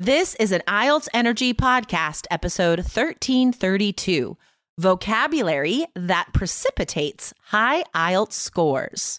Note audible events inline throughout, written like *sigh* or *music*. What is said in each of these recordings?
This is an IELTS Energy Podcast, episode 1332 Vocabulary that Precipitates High IELTS Scores.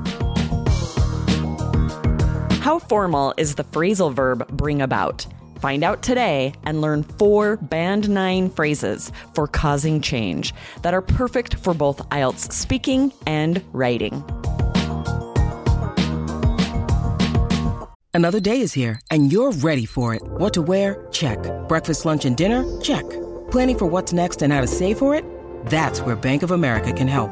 How formal is the phrasal verb bring about? Find out today and learn four Band 9 phrases for causing change that are perfect for both IELTS speaking and writing. Another day is here and you're ready for it. What to wear? Check. Breakfast, lunch, and dinner? Check. Planning for what's next and how to save for it? That's where Bank of America can help.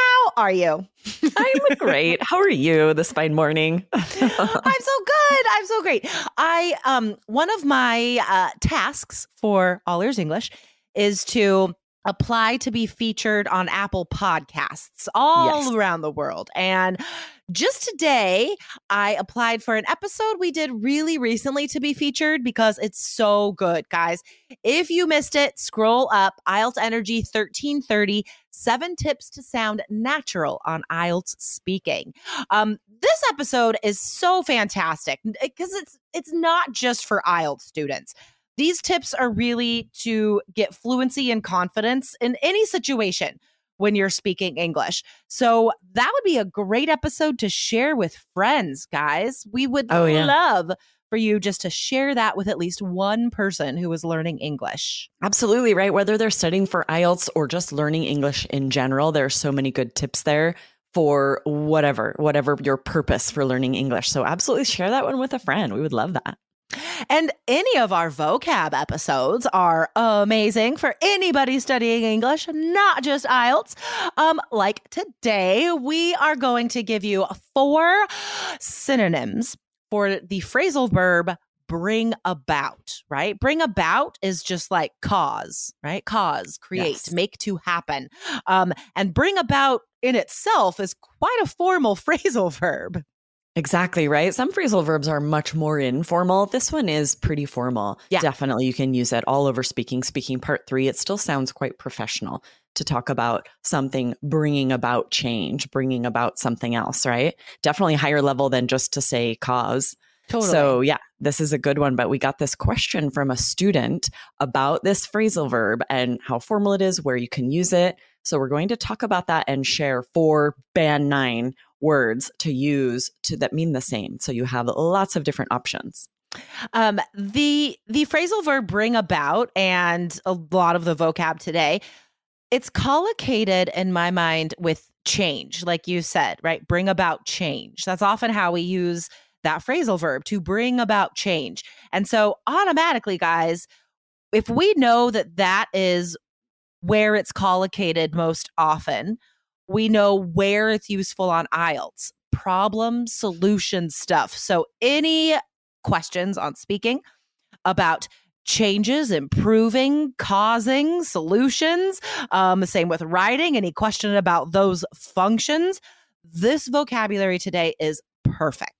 how are you? I'm great. How are you this fine morning? *laughs* I'm so good. I'm so great. I um one of my uh, tasks for All Ears English is to apply to be featured on Apple Podcasts all Yes. around the world. And just today, I applied for an episode we did really recently to be featured because it's so good, guys. If you missed it, scroll up IELTS Energy 1330 Seven Tips to Sound Natural on IELTS Speaking. Um, this episode is so fantastic because it's it's not just for IELTS students. These tips are really to get fluency and confidence in any situation when you're speaking English. So that would be a great episode to share with friends, guys. We would Oh, yeah. love for you just to share that with at least one person who is learning English. Absolutely, right? Whether they're studying for IELTS or just learning English in general, there are so many good tips there for whatever, whatever your purpose for learning English. So absolutely share that one with a friend. We would love that. And any of our vocab episodes are amazing for anybody studying English, not just IELTS. Um, like today, we are going to give you four synonyms for the phrasal verb bring about, right? Bring about is just like cause, right? Cause, create, Yes. make to happen. Um, and bring about in itself is quite a formal *laughs* phrasal verb. Exactly, right? Some phrasal verbs are much more informal. This one is pretty formal. Yeah. Definitely you can use it all over speaking. Speaking part three, it still sounds quite professional to talk about something bringing about change, bringing about something else, right? Definitely higher level than just to say cause. Totally. So, yeah, this is a good one. But we got this question from a student about this phrasal verb and how formal it is, where you can use it. So, we're going to talk about that and share four band nine words to use to that mean the same. So, you have lots of different options. Um, the the phrasal verb bring about and a lot of the vocab today, it's collocated in my mind with change, like you said, right? Bring about change. That's often how we use that phrasal verb to bring about change. And so automatically, guys, if we know that that is where it's collocated most often, we know where it's useful on IELTS, problem solution stuff. So any questions on speaking about changes, improving, causing, solutions. Um, same with writing. Any question about those functions? This vocabulary today is perfect.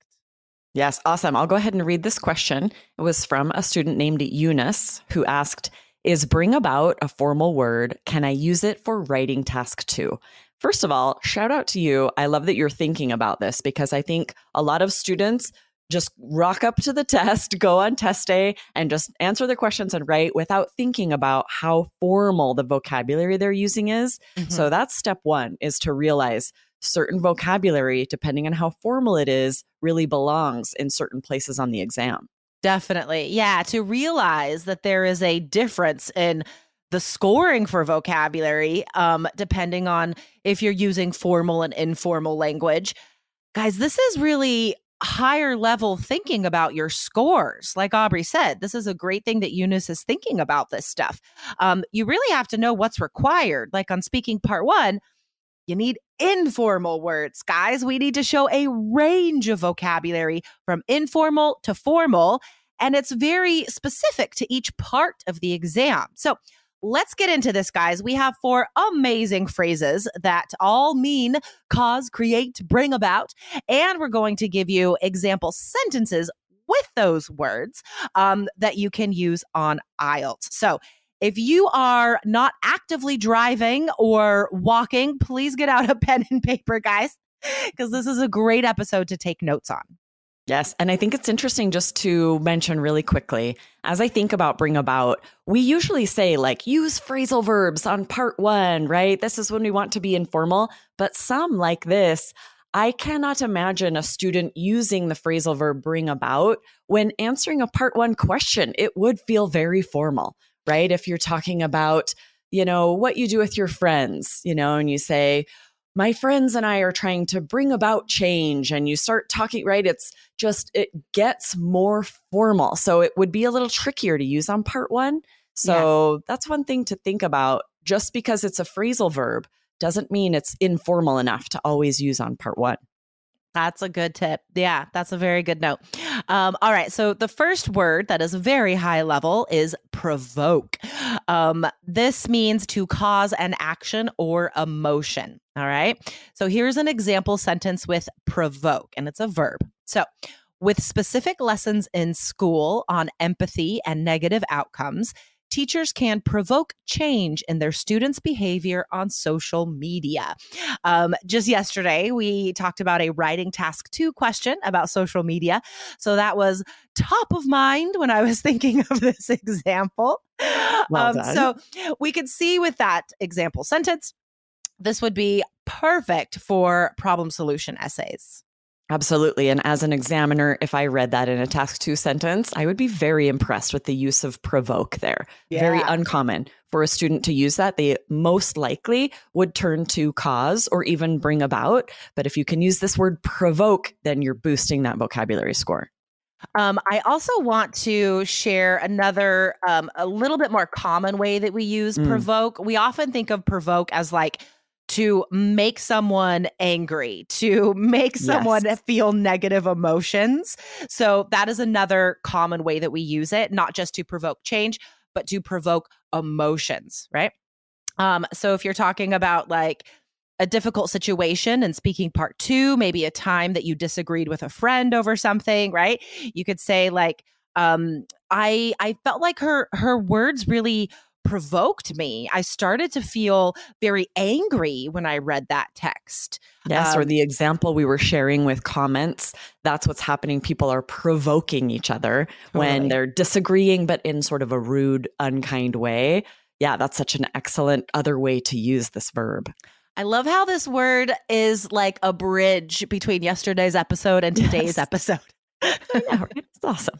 Yes, awesome. I'll go ahead and read this question. It was from a student named Eunice who asked, Is bring about a formal word? Can I use it for writing task two? First of all, shout out to you. I love that you're thinking about this because I think a lot of students just rock up to the *laughs* test, go on test day, and just answer the questions and write without thinking about how formal the vocabulary they're using is. So mm-hmm. that's step one is to realize certain vocabulary, depending on how formal it is, really belongs in certain places on the exam. Definitely. Yeah. To realize that there is a difference in the scoring for vocabulary, um, depending on if you're using formal and informal language. Guys, this is really higher level thinking about your scores. Like Aubrey said, this is a great thing that Eunice is thinking about this stuff. Um, you really have to know what's required. Like on speaking part one, you need informal words, guys. We need to show a range of vocabulary from informal to formal, and it's very specific to each part of the exam. So, Let's get into this, guys. We have four amazing phrases that all mean cause, create, bring about. And we're going to give you example sentences with those words um, that you can use on IELTS. So if you are not actively driving or walking, please get out a *laughs* pen and paper, guys, because this is a great episode to take notes on. Yes. And I think it's interesting just to mention really quickly as I think about bring about, we usually say like use phrasal verbs on part one, right? This is when we want to be informal. But some like this, I cannot imagine a student using the phrasal verb bring about when answering a part one question. It would feel very formal, right? If you're talking about, you know, what you do with your friends, you know, and you say, my friends and I are trying to bring about change and you start talking, right? It's just, it gets more formal. So it would be a little trickier to use on part one. So yeah. that's one thing to think about. Just because it's a phrasal verb doesn't mean it's informal enough to always use on part one. That's a good tip. Yeah, that's a very good note. Um, all right. So the first word that is very high level is provoke. Um, this means to cause an action or emotion. All right. So here's an example sentence with provoke, and it's a verb. So, with specific lessons in school on empathy and negative outcomes, teachers can provoke change in their students' behavior on social media. Um, just yesterday, we talked about a writing task two question about social media. So that was top of mind when I was *laughs* thinking of this example. Well um, so we could see with that example sentence, this would be perfect for problem solution essays. Absolutely. And as an examiner, if I read that in a task two sentence, I would be very impressed with the use of provoke there. Yeah. Very uncommon for a student to use that. They most likely would turn to cause or even bring about. But if you can use this word provoke, then you're boosting that vocabulary score. Um, I also want to share another, um, a little bit more common way that we use mm. provoke. We often think of provoke as like, to make someone angry, to make someone yes. feel negative emotions. So that is another common way that we use it, not just to provoke change, but to provoke emotions, right? Um, so if you're talking about like a difficult situation and speaking part two, maybe a time that you disagreed with a friend over something, right? You could say like, um, I I felt like her her words really provoked me. I started to feel very angry when I read that text. Yes, um, or the example we were sharing with comments. That's what's happening. People are provoking each other totally. when they're disagreeing, but in sort of a rude, unkind way. Yeah, that's such an excellent other way to use this verb. I love how this word is like a bridge between yesterday's episode and *laughs* today's yes. episode. Know. *laughs* It's awesome.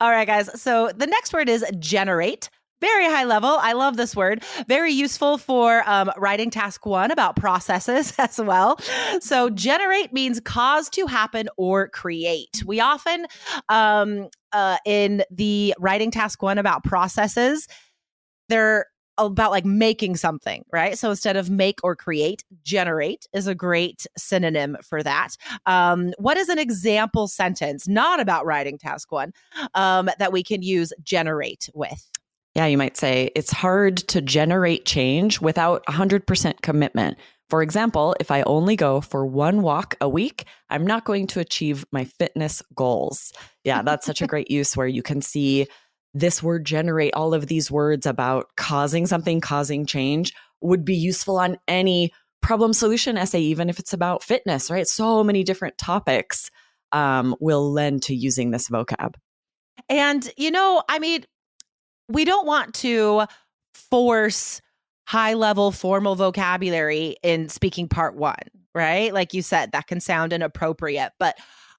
All right, guys. So the next word is generate. Very high level. I love this word. Very useful for um, writing task one about processes *laughs* as well. So, generate means cause to happen or create. We often, um, uh, in the writing task one about processes, there about like making something, right? So instead of make or create, generate is a great synonym for that. Um, what is an example sentence, not about writing task one, um, that we can use generate with? Yeah, you might say it's hard to generate change without 100% commitment. For example, if I only go for one walk a week, I'm not going to achieve my fitness goals. Yeah, that's such a *laughs* great use where you can see this word generate all of these words about causing something, causing change would be useful on any problem solution essay, even if it's about fitness, right? So many different topics um, will lend to using this vocab. And, you know, I mean, we don't want to force high level formal vocabulary in speaking part one, right? Like you said, that can sound inappropriate. But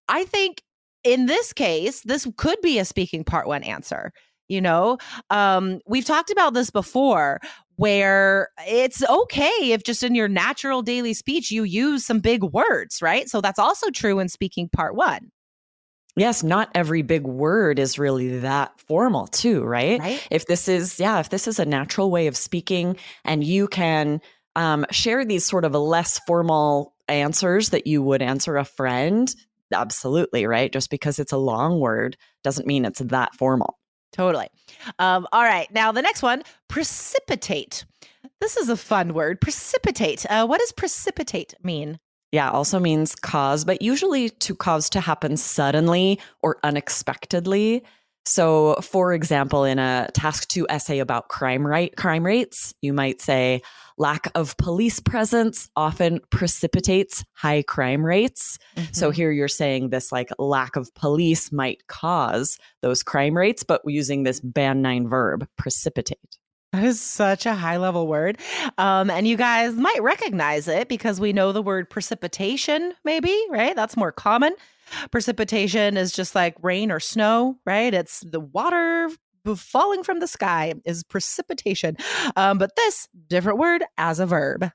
I think in this case, this could be a speaking part one answer. You know, um, we've talked about this before where it's okay if just in your natural daily speech you use some big words, right? So that's also true in speaking part one. Yes, not every big word is really that formal, too, right? Right. If this is, yeah, if this is a natural way of speaking and you can um, share these sort of less formal answers that you would answer a friend, absolutely, right? Just because it's a long word doesn't mean it's that formal. Totally. Um, all right. Now, the next one precipitate. This is a fun word. Precipitate. Uh, what does precipitate mean? Yeah, also means cause, but usually to cause to happen suddenly or unexpectedly. So, for example, in a task two essay about crime rate crime rates, you might say lack of police presence often precipitates high crime rates. Mm-hmm. So here you're saying this like lack of police might cause those crime rates, but using this band nine verb, precipitate. That is such a high level word. Um, and you guys might recognize it because we know the word precipitation, maybe, right? That's more common. Precipitation is just like rain or snow, right? It's the water falling from the sky is precipitation. Um, but this different word as a verb.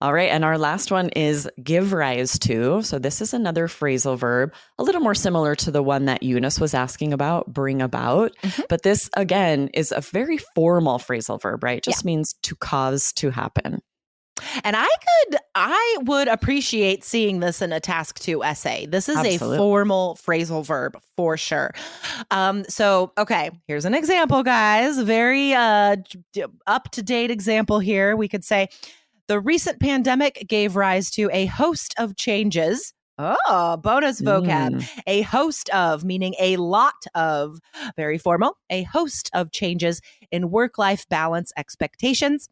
All right. And our last one is give rise to. So this is another phrasal verb, a little more similar to the one that Eunice was asking about, bring about. Mm-hmm. But this, again, is a very formal phrasal verb, right? It just yeah. means to cause to happen. And I could, I would appreciate seeing this in a task two essay. This is Absolutely. a formal phrasal verb for sure. Um, so, okay, here's an example, guys. Very uh, up to date example here. We could say, the recent pandemic gave rise to a host of changes. Oh, bonus vocab. Mm. A host of, meaning a lot of, very formal, a host of changes in work life balance expectations.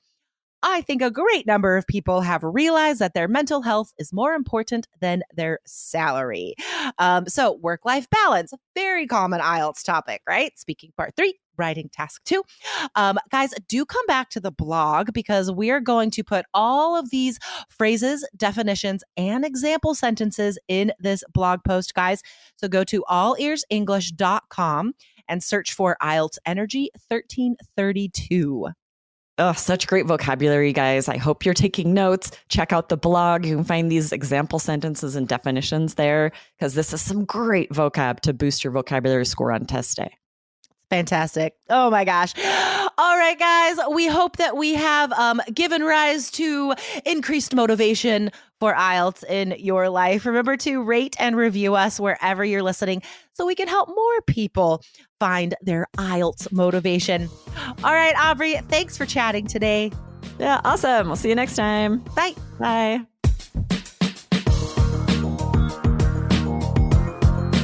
I think a great number of people have realized that their mental health is more important than their salary. Um, so, work life balance, very common IELTS topic, right? Speaking part three, writing task two. Um, guys, do come back to the blog because we are going to put all of these phrases, definitions, and example sentences in this blog post, guys. So go to allearsenglish.com and search for IELTS Energy 1332. Oh, such great vocabulary, guys. I hope you're taking notes. Check out the blog. You can find these example sentences and definitions there because this is some great vocab to boost your vocabulary score on test day. Fantastic. Oh my gosh. All right, guys. We hope that we have um, given rise to increased motivation for IELTS in your life. Remember to rate and review us wherever you're listening so we can help more people find their IELTS motivation. All right, Aubrey, thanks for chatting today. Yeah, awesome. We'll see you next time. Bye. Bye.